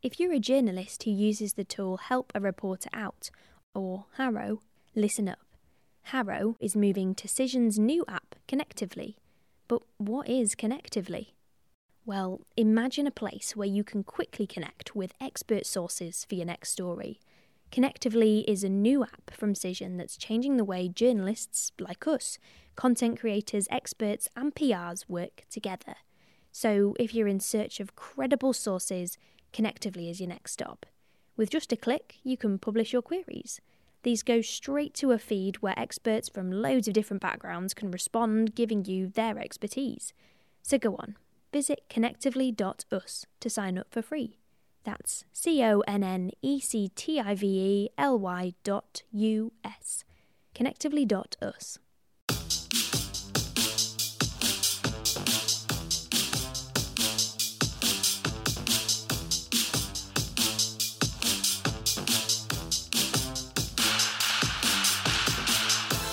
If you're a journalist who uses the tool Help a Reporter Out, or HARO, listen up. HARO is moving to Cision's new app, Connectively. But what is Connectively? Well, imagine a place where you can quickly connect with expert sources for your next story. Connectively is a new app from Cision that's changing the way journalists, like us, content creators, experts, and PRs work together. So, if you're in search of credible sources, Connectively is your next stop. With just a click, you can publish your queries. These go straight to a feed where experts from loads of different backgrounds can respond, giving you their expertise. So go on, visit connectively.us to sign up for free. That's C O N N E C T I V E L Y dot U S. Connectively.us.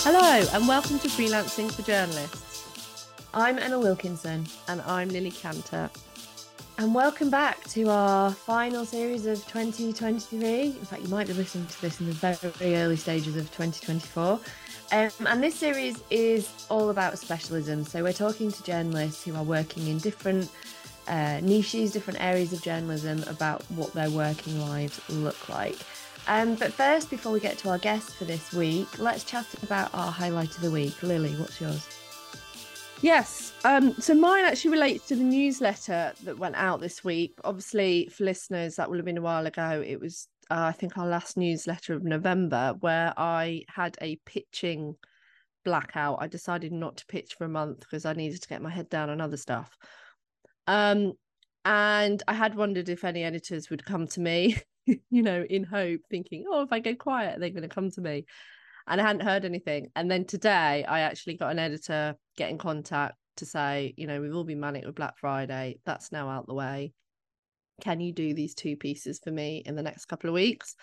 Hello, and welcome to Freelancing for Journalists. I'm Emma Wilkinson, And I'm Lily Canter. and welcome back to our final series of 2023. In fact, you might be listening to this in the very early stages of 2024. Um, and this series is all about specialism. So we're talking to journalists who are working in different uh, niches, different areas of journalism about what their working lives look like. Um, but first, before we get to our guest for this week, let's chat about our highlight of the week. Lily, what's yours? Yes, um, so mine actually relates to the newsletter that went out this week. Obviously, for listeners, that will have been a while ago. It was, uh, I think, our last newsletter of November where I had a pitching blackout. I decided not to pitch for a month because I needed to get my head down on other stuff. Um, and I had wondered if any editors would come to me, you know, in hope, thinking, oh, if I go quiet, they're going to come to me. And I hadn't heard anything. And then today, I actually got an editor get in contact to say, you know, we've all been manic with Black Friday. That's now out the way. Can you do these two pieces for me in the next couple of weeks?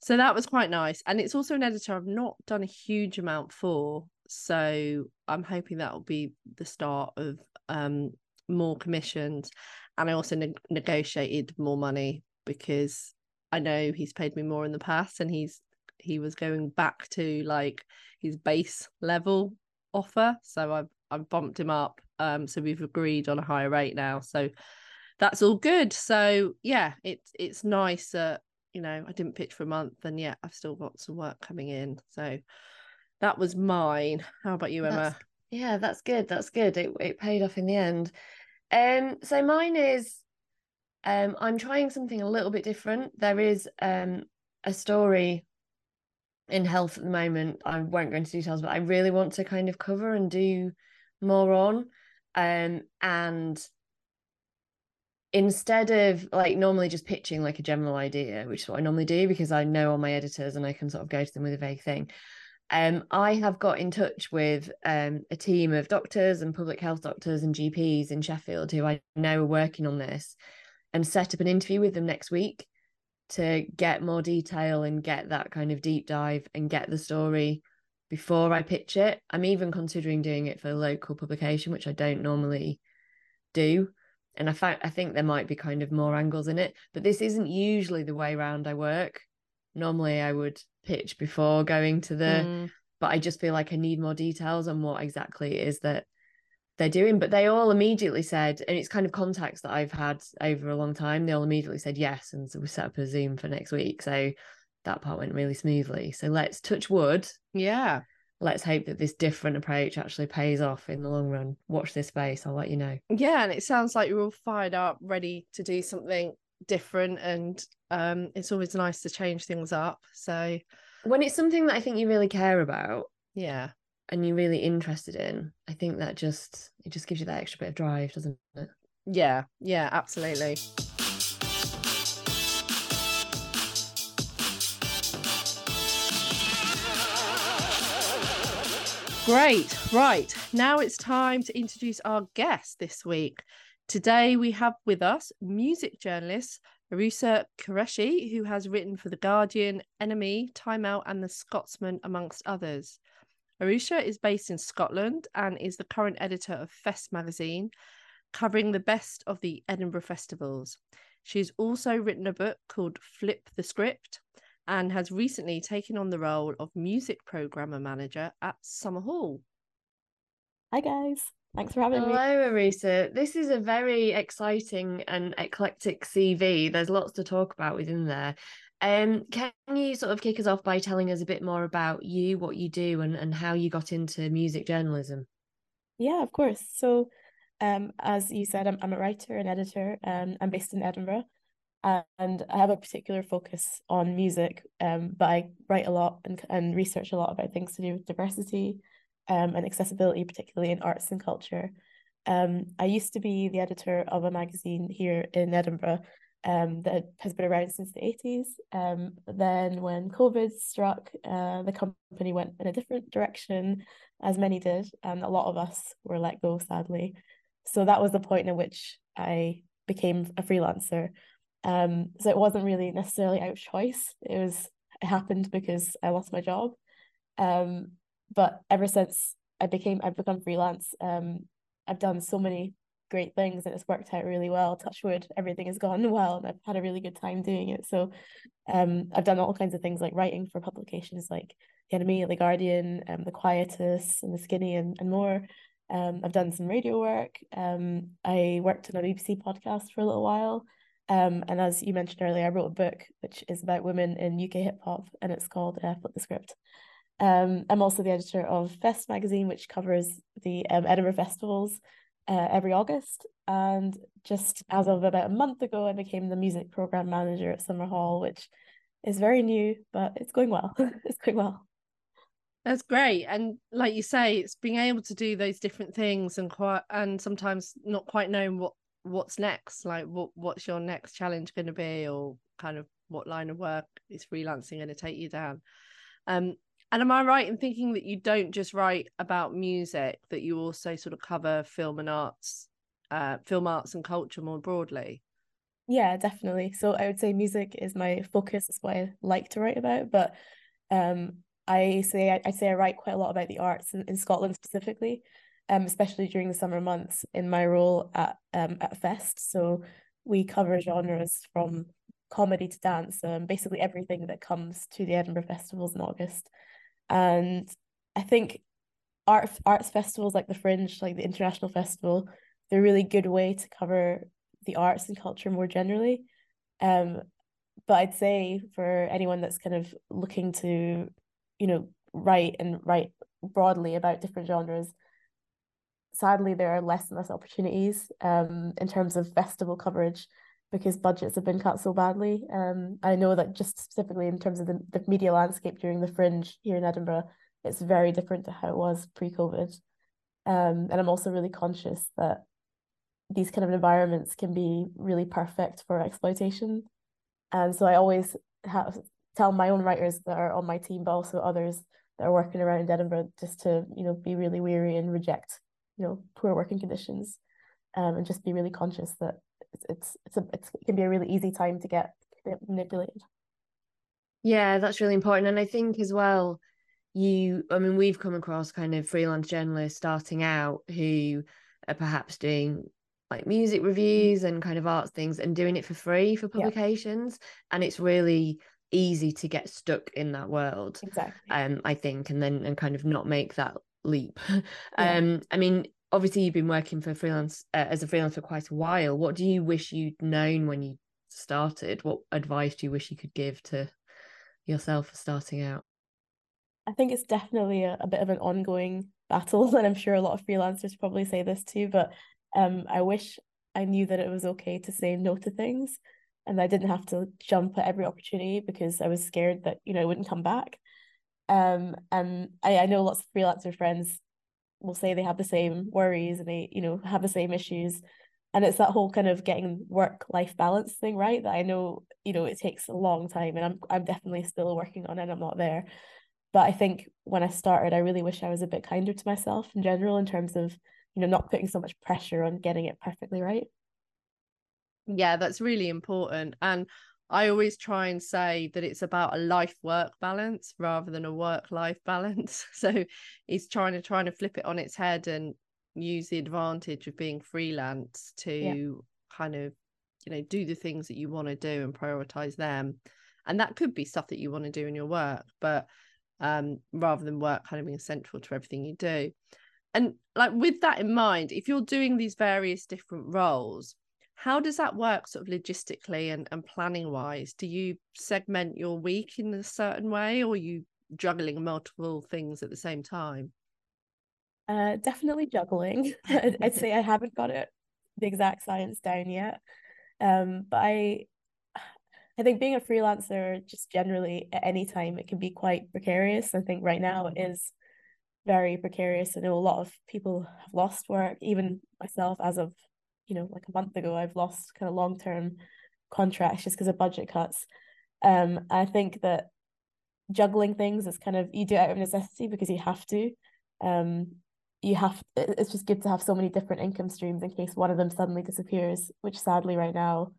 So that was quite nice. And it's also an editor I've not done a huge amount for. So I'm hoping that will be the start of um, more commissions. And I also ne- negotiated more money because I know he's paid me more in the past and he's he was going back to like his base level offer. So I've I've bumped him up. Um so we've agreed on a higher rate now. So that's all good. So yeah, it's it's nice that, you know, I didn't pitch for a month and yet I've still got some work coming in. So that was mine. How about you, Emma? That's- yeah, that's good. That's good. It it paid off in the end. Um, so mine is um I'm trying something a little bit different. There is um a story in health at the moment. I won't go into details, but I really want to kind of cover and do more on. Um, and instead of like normally just pitching like a general idea, which is what I normally do because I know all my editors and I can sort of go to them with a vague thing. Um, I have got in touch with um, a team of doctors and public health doctors and GPs in Sheffield who I know are working on this and set up an interview with them next week to get more detail and get that kind of deep dive and get the story before I pitch it. I'm even considering doing it for a local publication, which I don't normally do. And I find I think there might be kind of more angles in it, but this isn't usually the way around I work. Normally I would pitch before going to the Mm, but I just feel like I need more details on what exactly it is that they're doing. But they all immediately said, and it's kind of contacts that I've had over a long time, they all immediately said yes. And so we set up a Zoom for next week. So that part went really smoothly. So let's touch wood. yeah. Let's hope that this different approach actually pays off in the long run. Watch this space. I'll let you know. Yeah, and it sounds like you're all fired up, ready to do something different and um it's always nice to change things up. So When it's something that I think you really care about yeah. And you're really interested in, I think that just it just gives you that extra bit of drive, doesn't it? Yeah, yeah, absolutely. Great. Right. Now it's time to introduce our guest this week. Today we have with us music journalist Arusa Qureshi, who has written for The Guardian, NME, Time Out, and The Scotsman, amongst others. Arusa is based in Scotland and is the current editor of Fest magazine, covering the best of the Edinburgh festivals. She's also written a book called Flip the Script and has recently taken on the role of music programmer manager at Summerhall. Hi, guys. Thanks for having Hello, me. Hello, Arusa. This is a very exciting and eclectic CV. There's lots to talk about within there. Um, can you sort of kick us off by telling us a bit more about you, what you do, and, and how you got into music journalism? Yeah, of course. So, um, as you said, I'm, I'm a writer and editor. Um, I'm based in Edinburgh, and I have a particular focus on music. Um, but I write a lot and, and research a lot about things to do with diversity, um, and accessibility, particularly in arts and culture. Um, I used to be the editor of a magazine here in Edinburgh um, that has been around since the 80s. Um, then, when COVID struck, uh, the company went in a different direction, as many did, and a lot of us were let go, sadly. So, that was the point in which I became a freelancer. Um, so, it wasn't really necessarily out of choice, it was it happened because I lost my job. Um, but ever since I became I've become freelance, um, I've done so many great things and it's worked out really well. Touch wood, everything has gone well and I've had a really good time doing it. So um I've done all kinds of things like writing for publications like The NME, The Guardian, um, The Quietus and The Skinny and, and more. Um, I've done some radio work. Um, I worked on a BBC podcast for a little while. Um, and as you mentioned earlier, I wrote a book which is about women in UK hip hop and it's called uh, Flip the Script. Um, I'm also the editor of Fest magazine, which covers the um, Edinburgh festivals uh, every August. And just as of about a month ago, I became the music program manager at Summerhall, which is very new, but it's going well. it's going well. That's great, and like you say, it's being able to do those different things and quite, and sometimes not quite knowing what what's next. Like, what what's your next challenge going to be, or kind of what line of work is freelancing going to take you down. Um, and am I right in thinking that you don't just write about music, that you also sort of cover film and arts, uh, film arts and culture more broadly? Yeah, definitely. So I would say music is my focus. It's what I like to write about. But um, I say I, I say I write quite a lot about the arts in, in Scotland specifically, um, especially during the summer months in my role at um at Fest. So we cover genres from comedy to dance, um, basically everything that comes to the Edinburgh festivals in August. And I think art arts festivals like the Fringe, like the International Festival, they're a really good way to cover the arts and culture more generally. Um, but I'd say for anyone that's kind of looking to, you know, write and write broadly about different genres, sadly there are less and less opportunities um in terms of festival coverage because budgets have been cut so badly. Um, I know that just specifically in terms of the, the media landscape during the fringe here in Edinburgh, it's very different to how it was pre-COVID. Um, and I'm also really conscious that these kind of environments can be really perfect for exploitation. And so I always have tell my own writers that are on my team, but also others that are working around Edinburgh, just to you know be really weary and reject you know poor working conditions, um, and just be really conscious that it's it's it's, a, it's it can be a really easy time to get manipulated. Yeah, that's really important, and I think as well, you. I mean, we've come across kind of freelance journalists starting out who are perhaps doing like music reviews and kind of arts things and doing it for free for publications yeah. and it's really easy to get stuck in that world exactly um i think and then and kind of not make that leap yeah. um i mean obviously you've been working for freelance uh, as a freelance for quite a while. What do you wish you'd known when you started? What advice do you wish you could give to yourself for starting out? I think it's definitely a, a bit of an ongoing battle and i'm sure a lot of freelancers probably say this too but um i wish i knew that it was okay to say no to things and i didn't have to jump at every opportunity because i was scared that you know it wouldn't come back. Um and i, I know lots of freelancer friends will say they have the same worries and they you know have the same issues. And it's that whole kind of getting work life balance thing right that i know you know it takes a long time and i'm i'm definitely still working on it i'm not there. But i think when i started i really wish i was a bit kinder to myself in general in terms of you know not putting so much pressure on getting it perfectly right. Yeah that's really important. And I always try and say that it's about a life work balance rather than a work life balance. So he's trying to trying to flip it on its head and use the advantage of being freelance to yeah. kind of you know do the things that you want to do and prioritize them and that could be stuff that you want to do in your work but um rather than work kind of being central to everything you do and like with that in mind if you're doing these various different roles how does that work sort of logistically and, and planning wise do you segment your week in a certain way or you juggling multiple things at the same time uh definitely juggling i'd say i haven't got it the exact science down yet um but i I think being a freelancer, just generally at any time, it can be quite precarious. I think right now it is very precarious. I know a lot of people have lost work, even myself, as of you know, like a month ago, I've lost kind of long term contracts just because of budget cuts. Um, I think that juggling things is kind of you do it out of necessity because you have to. Um, you have it's just good to have so many different income streams in case one of them suddenly disappears, which sadly right now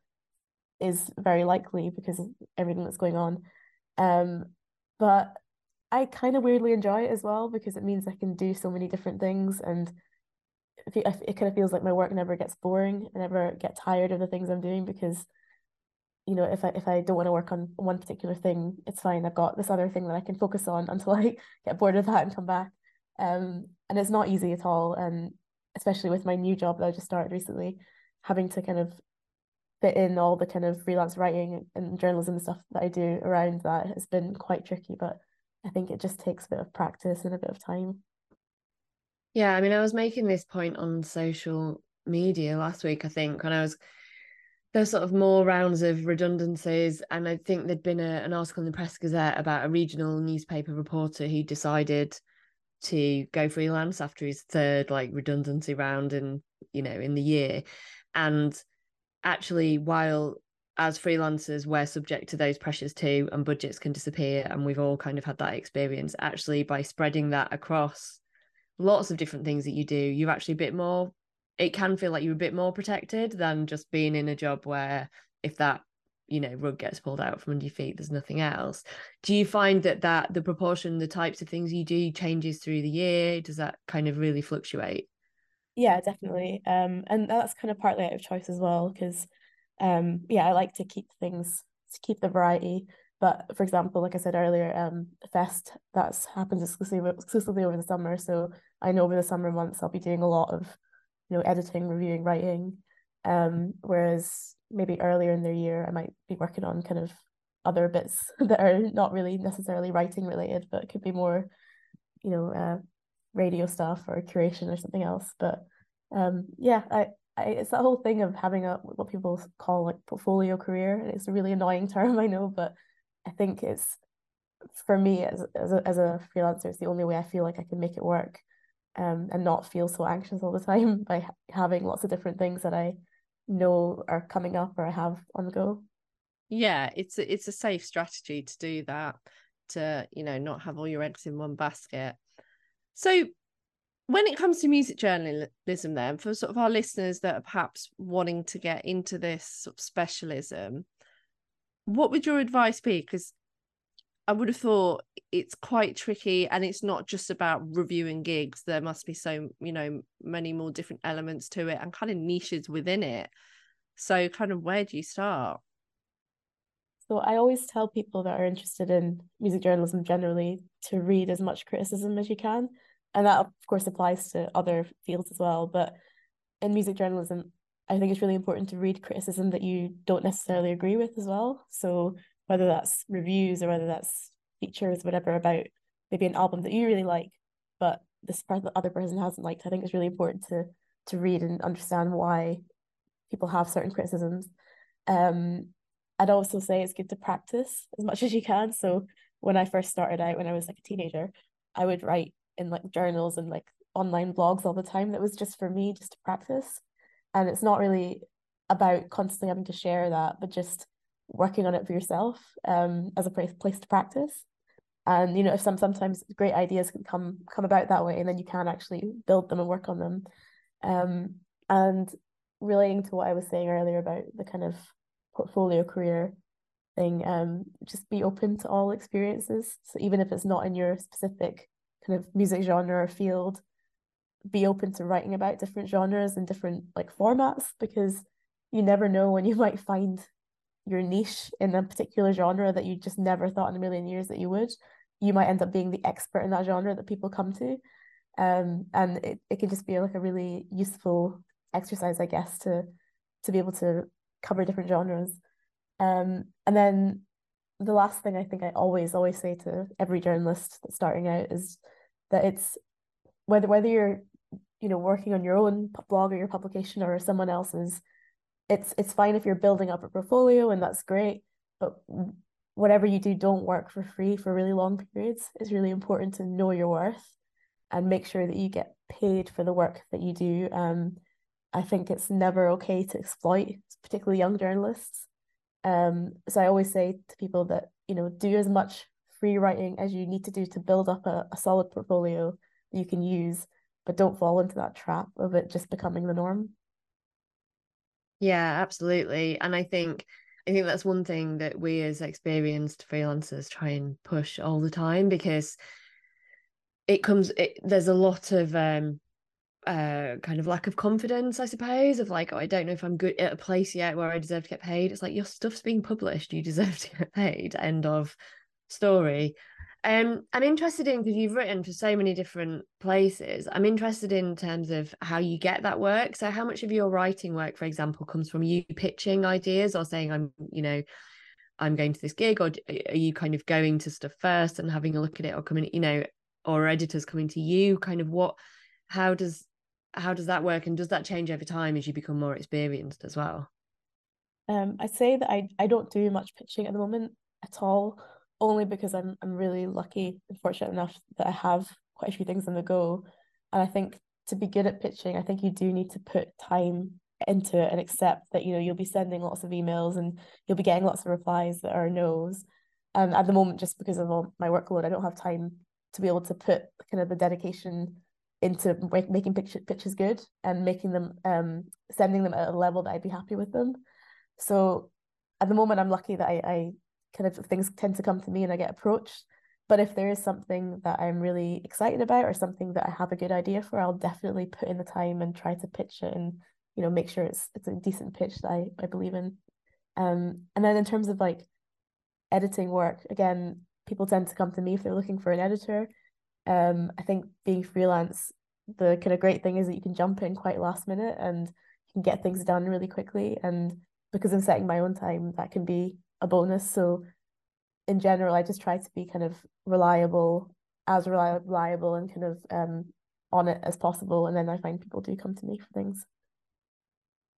is very likely because of everything that's going on. Um, but I kind of weirdly enjoy it as well because it means I can do so many different things and it, kind of feels like my work never gets boring. I never get tired of the things I'm doing because you know if I if I don't want to work on one particular thing, it's fine. I've got this other thing that I can focus on until I get bored of that and come back. Um, and it's not easy at all. And especially with my new job that I just started recently, having to kind of fit in all the kind of freelance writing and journalism stuff that I do around that has been quite tricky. But I think it just takes a bit of practice and a bit of time. Yeah, I mean, I was making this point on social media last week, I think, when I was there's sort of more rounds of redundancies. And I think there'd been a, an article in the Press Gazette about a regional newspaper reporter who decided to go freelance after his third like redundancy round in, you know, in the year. And actually, while as freelancers, we're subject to those pressures too, and budgets can disappear. And we've all kind of had that experience. Actually, by spreading that across lots of different things that you do, you're actually a bit more, it can feel like you're a bit more protected than just being in a job where if that you know rug gets pulled out from under your feet there's nothing else. Do you find that that the proportion the types of things you do changes through the year? Does that kind of really fluctuate? Yeah definitely. Um and that's kind of partly out of choice as well because um yeah i like to keep things to keep the variety but for example, like I said earlier, um, Fest that's happens exclusively exclusively over the summer. So I know over the summer months I'll be doing a lot of, you know, editing, reviewing, writing. Um, whereas maybe earlier in the year I might be working on kind of other bits that are not really necessarily writing related, but could be more, you know, uh, radio stuff or curation or something else. But um, yeah, I, I, it's that whole thing of having a what people call like portfolio career. And It's a really annoying term, I know, but I think it's for me as as a, as a freelancer, it's the only way I feel like I can make it work, um, and not feel so anxious all the time by having lots of different things that I know are coming up or I have on the go. Yeah, it's a, it's a safe strategy to do that to you know not have all your eggs in one basket. So when it comes to music journalism then for sort of our listeners that are perhaps wanting to get into this sort of specialism what would your advice be? Because I would have thought it's quite tricky and it's not just about reviewing gigs. There must be so, you know, many more different elements to it and kind of niches within it. So, kind of, where do you start? So, I always tell people that are interested in music journalism generally to read as much criticism as you can. And that, of course, applies to other fields as well. But in music journalism, I think it's really important to read criticism that you don't necessarily agree with as well. So whether that's reviews or whether that's features, whatever about maybe an album that you really like, but this part the other person hasn't liked, I think it's really important to to read and understand why people have certain criticisms. Um, I'd also say it's good to practice as much as you can. So when I first started out, when I was like a teenager, I would write in like journals and like online blogs all the time. That was just for me, just to practice and it's not really about constantly having to share that but just working on it for yourself um as a place to practice. And you know if some sometimes great ideas can come come about that way and then you can actually build them and work on them. Um and relating to what I was saying earlier about the kind of portfolio career thing um just be open to all experiences. So even if it's not in your specific kind of music genre or field be open to writing about different genres and different like formats because you never know when you might find your niche in a particular genre that you just never thought in a million years that you would. You might end up being the expert in that genre that people come to. Um, and it, it can just be like a really useful exercise, I guess, to to be able to cover different genres. Um, and then the last thing I think I always, always say to every journalist that's starting out is that it's whether whether you're you know working on your own blog or your publication or someone else's it's it's fine if you're building up a portfolio and that's great but whatever you do don't work for free for really long periods it's really important to know your worth and make sure that you get paid for the work that you do. Um i think it's never okay to exploit particularly young journalists. Um so i always say to people that you know do as much free writing as you need to do to build up a, a solid portfolio you can use but don't fall into that trap of it just becoming the norm. Yeah absolutely and i think i think that's one thing that we as experienced freelancers try and push all the time because it comes it, there's a lot of um uh kind of lack of confidence i suppose of like oh i don't know if i'm good at a place yet where i deserve to get paid. It's like your stuff's being published you deserve to get paid. End of story. Um, I'm interested in because you've written for so many different places. I'm interested in terms of how you get that work. So, how much of your writing work, for example, comes from you pitching ideas or saying, "I'm," you know, I'm going to this gig, or are you kind of going to stuff first and having a look at it, or coming, you know, or editors coming to you? Kind of what? How does how does that work, and does that change over time as you become more experienced as well? Um, I'd say that I I don't do much pitching at the moment at all only because I'm I'm really lucky and fortunate enough that I have quite a few things on the go. And I think to be good at pitching, I think you do need to put time into it and accept that you know you'll be sending lots of emails and you'll be getting lots of replies that are no's. And at the moment, just because of all my workload, I don't have time to be able to put kind of the dedication into making picture, pitches good and making them um sending them at a level that I'd be happy with them. So at the moment, I'm lucky that I, I kind of things tend to come to me and I get approached. But if there is something that I'm really excited about or something that I have a good idea for, I'll definitely put in the time and try to pitch it and, you know, make sure it's it's a decent pitch that I, I believe in. Um and then in terms of like editing work, again, people tend to come to me if they're looking for an editor. Um I think being freelance, the kind of great thing is that you can jump in quite last minute and you can get things done really quickly. And because I'm setting my own time, that can be a bonus. So in general, I just try to be kind of reliable, as reliable and kind of um on it as possible. And then I find people do come to me for things.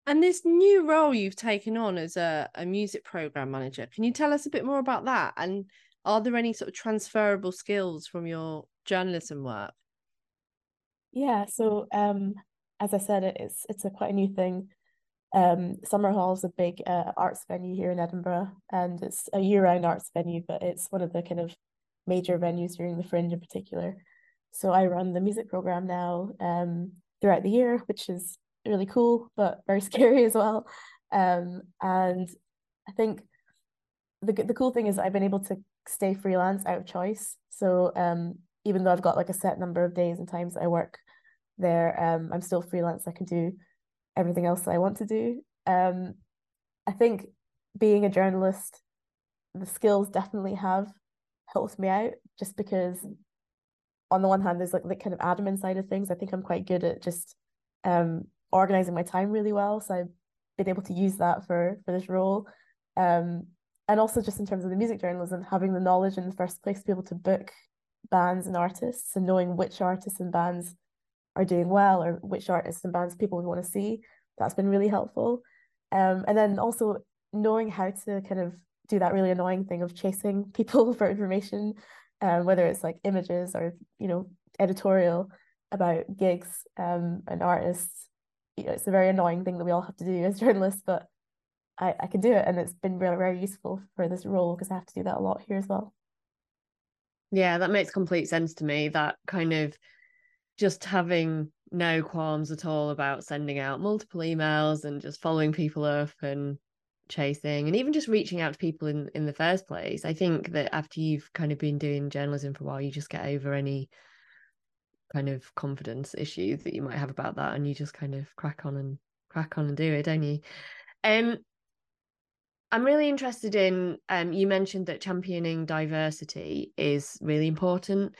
And this new role you've taken on as a, a music program manager, can you tell us a bit more about that? And are there any sort of transferable skills from your journalism work? Yeah, so um, as I said, it's it's a quite a new thing. Um, is a big uh, arts venue here in Edinburgh, and it's a year-round arts venue, but it's one of the kind of major venues during the Fringe in particular. So I run the music program now um, throughout the year, which is really cool, but very scary as well. Um, and I think the the cool thing is I've been able to stay freelance out of choice. So um, even though I've got like a set number of days and times I work there, um, I'm still freelance. I can do everything else that I want to do. Um, I think being a journalist, the skills definitely have helped me out just because on the one hand there's like the kind of admin side of things. I think I'm quite good at just um organizing my time really well. So I've been able to use that for for this role. Um and also just in terms of the music journalism, having the knowledge in the first place to be able to book bands and artists and knowing which artists and bands are doing well or which artists and bands people want to see. That's been really helpful. Um, and then also knowing how to kind of do that really annoying thing of chasing people for information, um, whether it's like images or you know editorial about gigs um, and artists. You know, it's a very annoying thing that we all have to do as journalists, but I, I can do it and it's been very, very useful for this role because I have to do that a lot here as well. Yeah, that makes complete sense to me. That kind of just having no qualms at all about sending out multiple emails and just following people up and chasing and even just reaching out to people in in the first place i think that after you've kind of been doing journalism for a while you just get over any kind of confidence issues that you might have about that and you just kind of crack on and crack on and do it don't you Um, I'm really interested in. Um, you mentioned that championing diversity is really important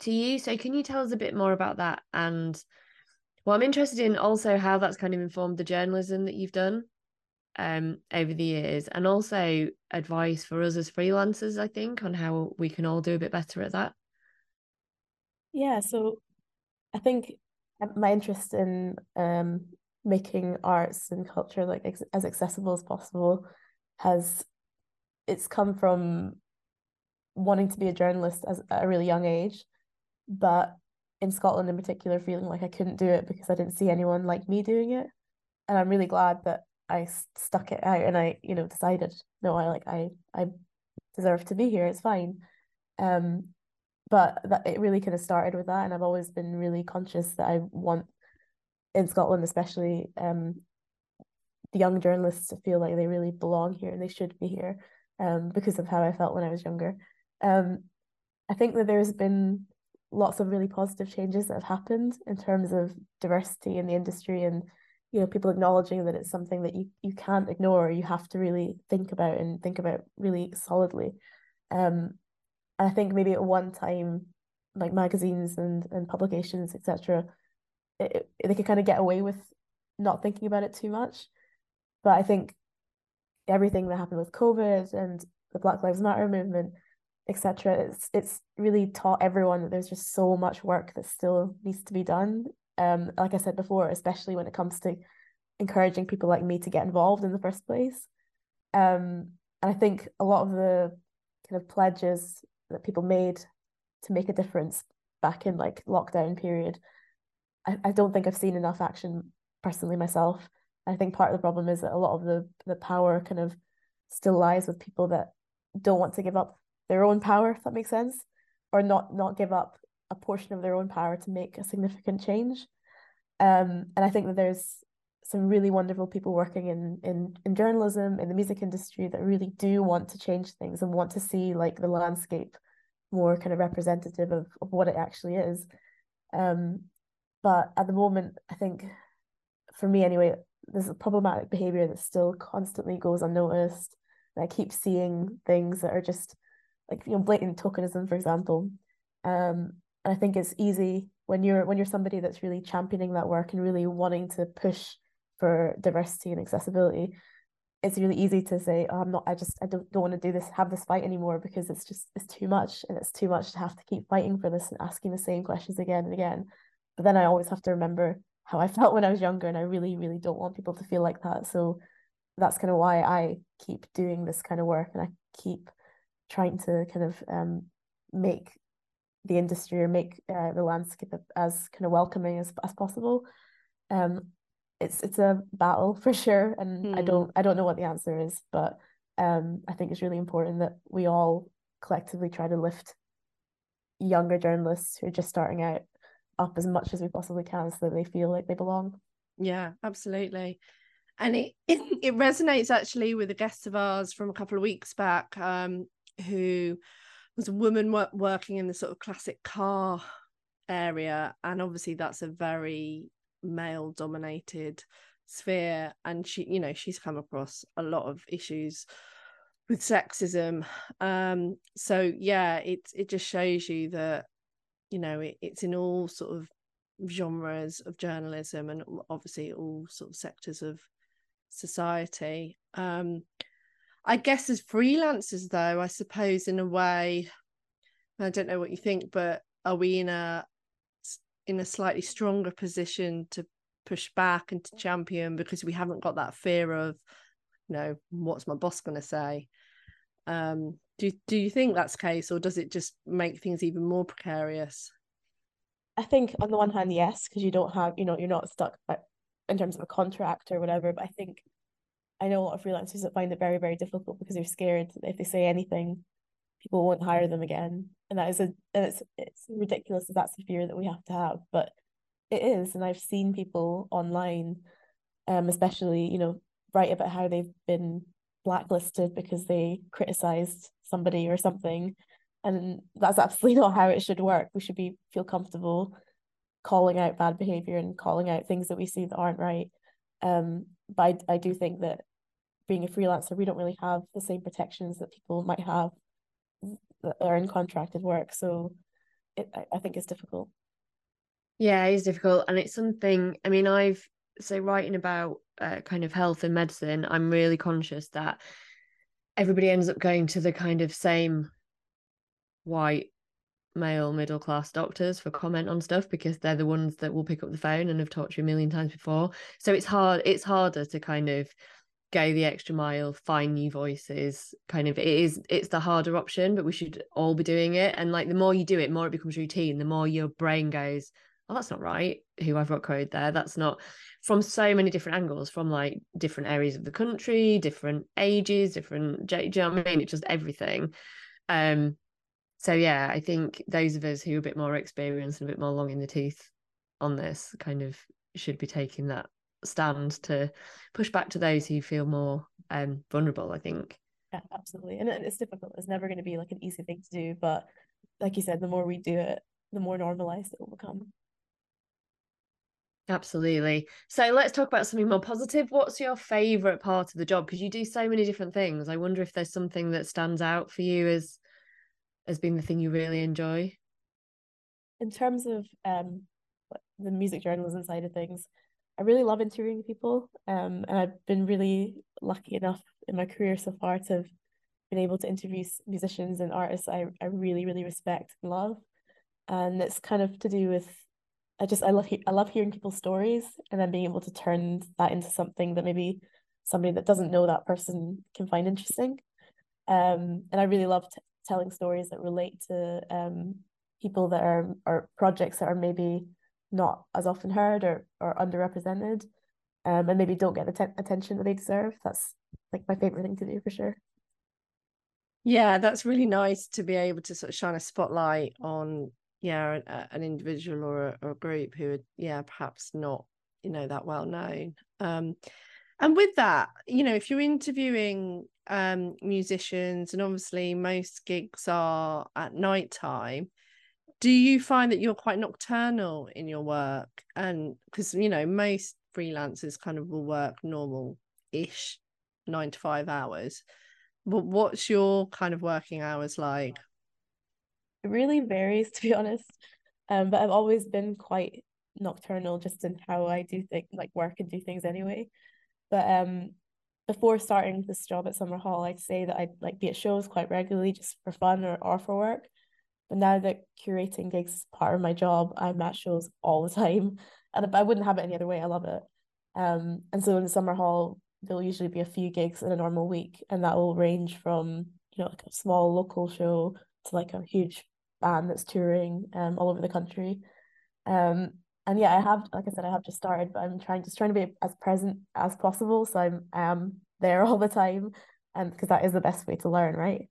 to you. So can you tell us a bit more about that? And well, I'm interested in also how that's kind of informed the journalism that you've done um over the years, and also advice for us as freelancers. I think on how we can all do a bit better at that. Yeah, so I think my interest in um making arts and culture like ex- as accessible as possible has it's come from wanting to be a journalist as at a really young age but in Scotland in particular feeling like I couldn't do it because I didn't see anyone like me doing it. And I'm really glad that I stuck it out and I you know decided no I like I I deserve to be here it's fine. Um but that it really kind of started with that and I've always been really conscious that I want in Scotland especially um the young journalists to feel like they really belong here and they should be here um because of how I felt when I was younger. Um I think that there's been lots of really positive changes that have happened in terms of diversity in the industry and you know people acknowledging that it's something that you you can't ignore. You have to really think about and think about really solidly. Um and I think maybe at one time like magazines and and publications etc they could kind of get away with not thinking about it too much. But I think everything that happened with COVID and the Black Lives Matter movement etc. It's it's really taught everyone that there's just so much work that still needs to be done. Um, like I said before, especially when it comes to encouraging people like me to get involved in the first place. Um, and I think a lot of the kind of pledges that people made to make a difference back in like lockdown period, I, I don't think I've seen enough action personally myself. I think part of the problem is that a lot of the the power kind of still lies with people that don't want to give up their own power, if that makes sense, or not not give up a portion of their own power to make a significant change. Um, and I think that there's some really wonderful people working in in in journalism in the music industry that really do want to change things and want to see like the landscape more kind of representative of, of what it actually is. Um, but at the moment, I think for me anyway, there's a problematic behavior that still constantly goes unnoticed. And I keep seeing things that are just like you know blatant tokenism for example. Um and I think it's easy when you're when you're somebody that's really championing that work and really wanting to push for diversity and accessibility it's really easy to say oh, I'm not I just I don't, don't want to do this have this fight anymore because it's just it's too much and it's too much to have to keep fighting for this and asking the same questions again and again. But then I always have to remember how I felt when I was younger and I really really don't want people to feel like that. So that's kind of why I keep doing this kind of work and I keep trying to kind of um, make the industry or make uh, the landscape as kind of welcoming as, as possible. Um, it's it's a battle for sure, and mm. I hmm. don't I don't know what the answer is, but um, I think it's really important that we all collectively try to lift younger journalists who are just starting out up as much as we possibly can, so that they feel like they belong. Yeah, absolutely. And it, it, it resonates actually with a guest of ours from a couple of weeks back. Um, who was a woman working in the sort of classic car area and obviously that's a very male dominated sphere and she you know she's come across a lot of issues with sexism. Um so yeah it it just shows you that you know it, it's in all sort of genres of journalism and obviously all sort of sectors of society. Um I guess as freelancers, though, I suppose in a way, I don't know what you think, but are we in a in a slightly stronger position to push back and to champion because we haven't got that fear of, you know, what's my boss going to say? Um, do do you think that's the case, or does it just make things even more precarious? I think on the one hand, yes, because you don't have, you know, you're not stuck in terms of a contract or whatever. But I think I know a lot of freelancers that find it very, very difficult because they're scared that if they say anything, people won't hire them again. And that is a and it's it's ridiculous if that's the fear that we have to have. But it is, and I've seen people online, um, especially, you know, write about how they've been blacklisted because they criticized somebody or something. And that's absolutely not how it should work. We should be feel comfortable calling out bad behavior and calling out things that we see that aren't right. Um, but I, I do think that being a freelancer, we don't really have the same protections that people might have that are in contracted work. So it, I, think it's difficult. Yeah, it's difficult. And it's something, I mean, I've, so writing about uh, kind of health and medicine, I'm really conscious that everybody ends up going to the kind of same white male middle class doctors for comment on stuff because they're the ones that will pick up the phone and have talked to you a million times before so it's hard it's harder to kind of go the extra mile find new voices kind of it is it's the harder option but we should all be doing it. And like the more you do it more it becomes routine. The more your brain goes oh that's not right. Who i've got code there. That's not from so many different angles from like different areas of the country different ages different do you know what i mean? It's just everything. Um so yeah i think those of us who are a bit more experienced and a bit more long in the tooth on this kind of should be taking that stand to push back to those who feel more um, vulnerable i think. Yeah absolutely. And it's difficult. It's never going to be like an easy thing to do but like you said the more we do it the more normalized it will become. Absolutely. So let's talk about something more positive. What's your favorite part of the job? Because you do so many different things. I wonder if there's something that stands out for you as as being the thing you really enjoy? In terms of um the music journalism side of things I really love interviewing people. Um, and I've been really lucky enough in my career so far to have been able to interview musicians and artists I, I really, really respect and love. And it's kind of to do with I just I love I love hearing people's stories and then being able to turn that into something that maybe somebody that doesn't know that person can find interesting. Um, and I really love t- telling stories that relate to um people that are or projects that are maybe not as often heard or, or underrepresented um, and maybe don't get the te- attention that they deserve. That's like my favorite thing to do for sure. Yeah, that's really nice to be able to sort of shine a spotlight on yeah an, an individual or a, or a group who are yeah perhaps not you know that well known. Um, and with that, you know, if you're interviewing um, musicians, and obviously most gigs are at night time, do you find that you're quite nocturnal in your work? And because you know most freelancers kind of will work normal ish nine to five hours. But what's your kind of working hours like? It really varies to be honest. Um but i've always been quite nocturnal just in how i do things like work and do things anyway. But um before starting this job at Summerhall i'd say that i'd like be at shows quite regularly just for fun or, or for work but now that curating gigs is part of my job, I'm at shows all the time. And I wouldn't have it any other way. I love it. Um, and so in the Summerhall, there'll usually be a few gigs in a normal week, and that will range from you know like a small local show to like a huge band that's touring um all over the country. Um, and yeah, I have like I said, I have just started, but I'm trying just trying to be as present as possible. So I'm um there all the time, and because that is the best way to learn, right?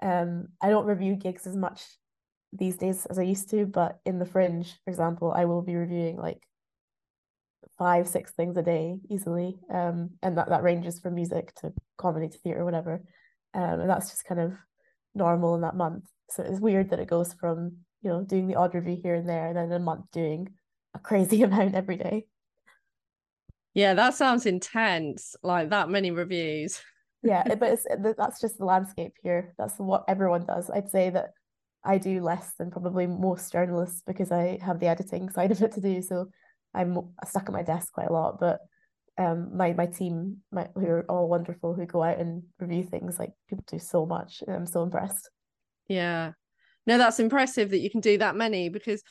Um, I don't review gigs as much these days as I used to, but in the fringe, for example, I will be reviewing like five, six things a day easily. Um, and that, that ranges from music to comedy to theatre, whatever. Um, and that's just kind of normal in that month. So it's weird that it goes from, you know, doing the odd review here and there, and then a month doing a crazy amount every day. Yeah, that sounds intense. Like that many reviews. yeah, but it's that's just the landscape here. That's what everyone does. I'd say that I do less than probably most journalists because I have the editing side of it to do. So I'm stuck at my desk quite a lot. But um, my my team, my, who are all wonderful, who go out and review things, like people do so much. I'm so impressed. Yeah, no, that's impressive that you can do that many because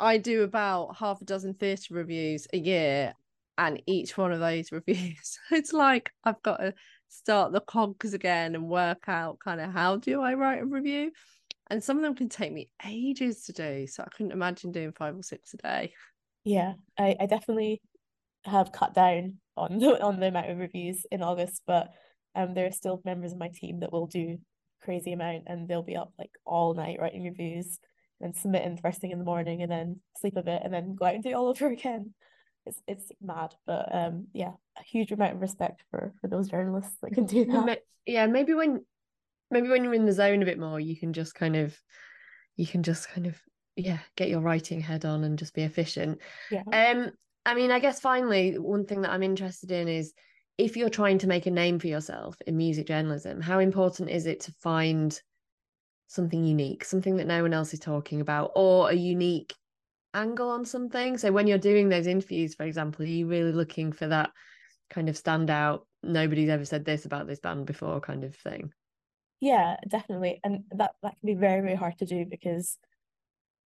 I do about half a dozen theatre reviews a year, and each one of those reviews, it's like I've got to start the cogs again and work out kind of how do I write a review and some of them can take me ages to do so i couldn't imagine doing five or six a day. Yeah i, I definitely have cut down on the on the amount of reviews in august but um there are still members of my team that will do crazy amount and they'll be up like all night writing reviews and submitting first thing in the morning and then sleep a bit and then go out and do it all over again. It's it's mad but um yeah a huge amount of respect for for those journalists that can do that. yeah maybe when maybe when you're in the zone a bit more you can just kind of you can just kind of yeah get your writing head on and just be efficient yeah um i mean i guess finally one thing that i'm interested in is if you're trying to make a name for yourself in music journalism, how important is it to find something unique, something that no one else is talking about, or a unique angle on something? So when you're doing those interviews, for example, are you really looking for that kind of standout, nobody's ever said this about this band before kind of thing? Yeah, definitely. And that that can be very, very hard to do because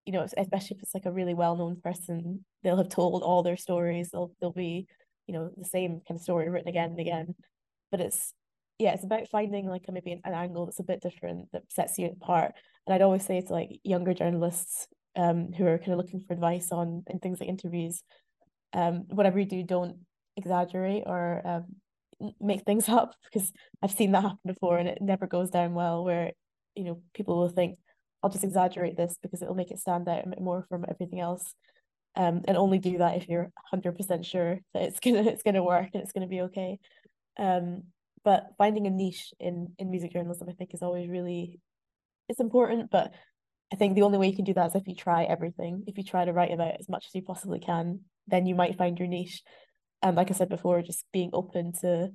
you know, especially if it's like a really well-known person, they'll have told all their stories. They'll they'll be, you know, the same kind of story written again and again. But it's yeah, it's about finding like a, maybe an, an angle that's a bit different that sets you apart. And I'd always say to like younger journalists um who are kind of looking for advice on in things like interviews, um, whatever you do, don't exaggerate or um make things up because I've seen that happen before and it never goes down well where you know people will think I'll just exaggerate this because it'll make it stand out a bit more from everything else. Um, and only do that if you're hundred percent sure that it's gonna it's gonna work and it's gonna be okay. Um, but finding a niche in in music journalism, I think, is always really it's important. But I think the only way you can do that is if you try everything. If you try to write about as much as you possibly can, then you might find your niche. And like I said before, just being open to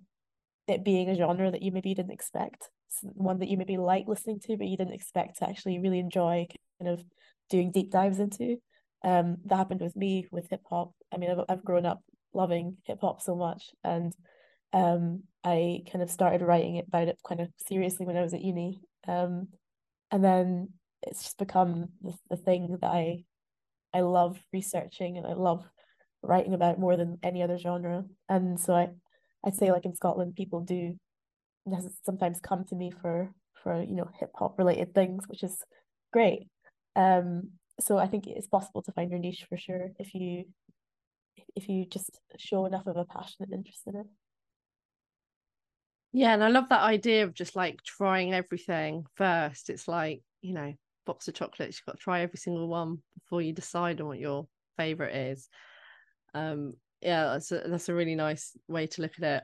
it being a genre that you maybe didn't expect one that you maybe like listening to, but you didn't expect to actually really enjoy kind of doing deep dives into. Um, that happened with me with hip hop. I mean, I've, I've grown up loving hip hop so much, and um, I kind of started writing about it kind of seriously when I was at uni. Um, and then it's just become the, the thing that I I love researching and I love writing about more than any other genre. And so I I'd say like in Scotland people do sometimes come to me for for you know hip hop related things, which is great. Um, so I think it's possible to find your niche for sure if you if you just show enough of a passionate interest in it. Yeah, and I love that idea of just like trying everything first. It's like, you know, box of chocolates, you've got to try every single one before you decide on what your favorite is. Um, yeah, that's a, that's a really nice way to look at it.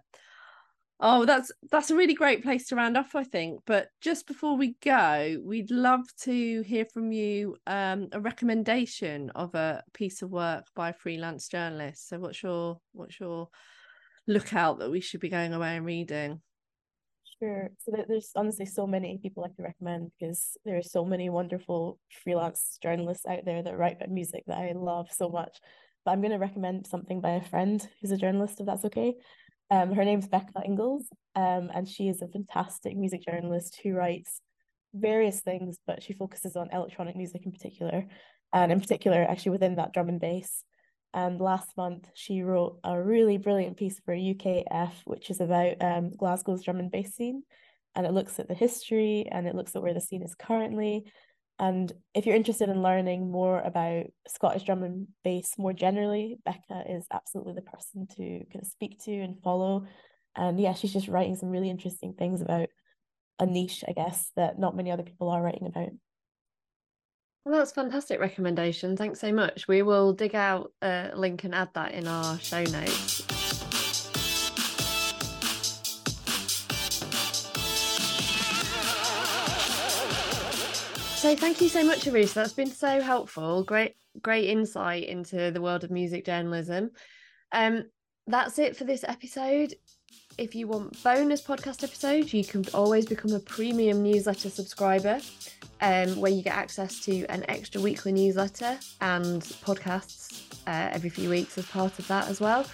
Oh, that's that's a really great place to round off, I think. But just before we go, we'd love to hear from you um, a recommendation of a piece of work by a freelance journalist. So, what's your what's your lookout that we should be going away and reading? Sure. So there's honestly so many people I could recommend because there are so many wonderful freelance journalists out there that write about music that I love so much. But I'm going to recommend something by a friend who's a journalist, if that's okay. Um, her name's Becca Inglis, um, and she is a fantastic music journalist who writes various things, but she focuses on electronic music in particular, and in particular, actually within that drum and bass. And last month, she wrote a really brilliant piece for UKF, which is about um, Glasgow's drum and bass scene, and it looks at the history and it looks at where the scene is currently and if you're interested in learning more about Scottish drum and bass more generally, Becca is absolutely the person to kind of speak to and follow. And yeah, she's just writing some really interesting things about a niche, I guess, that not many other people are writing about. Well, that's fantastic recommendation. Thanks so much. We will dig out a link and add that in our show notes. So thank you so much, Arusa. That's been so helpful. Great, great insight into the world of music journalism. Um, that's it for this episode. If you want bonus podcast episodes, you can always become a premium newsletter subscriber, um, where you get access to an extra weekly newsletter and podcasts uh, every few weeks as part of that as well.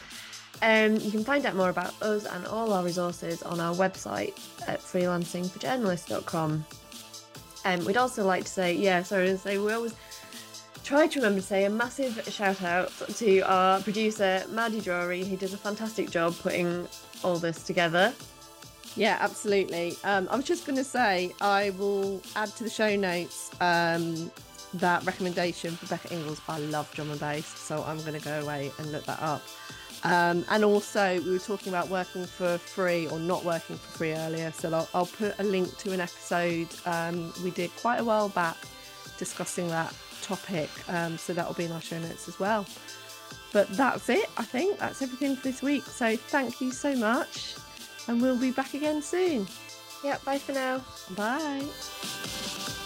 Um, you can find out more about us and all our resources on our website at freelancingforjournalists.com. Um, we'd also like to say, yeah, sorry to say, we always try to remember to say a massive shout out to our producer, Maddie Drury, who does a fantastic job putting all this together. Yeah, absolutely. Um, I was just going to say, I will add to the show notes um, that recommendation for Becca Inglis. I love drum and bass, so I'm going to go away and look that up. Um, and also, we were talking about working for free or not working for free earlier. So I'll, I'll put a link to an episode um, we did quite a while back discussing that topic. Um, so that will be in our show notes as well. But that's it, I think. That's everything for this week. So thank you so much. And we'll be back again soon. Yeah, bye for now. Bye.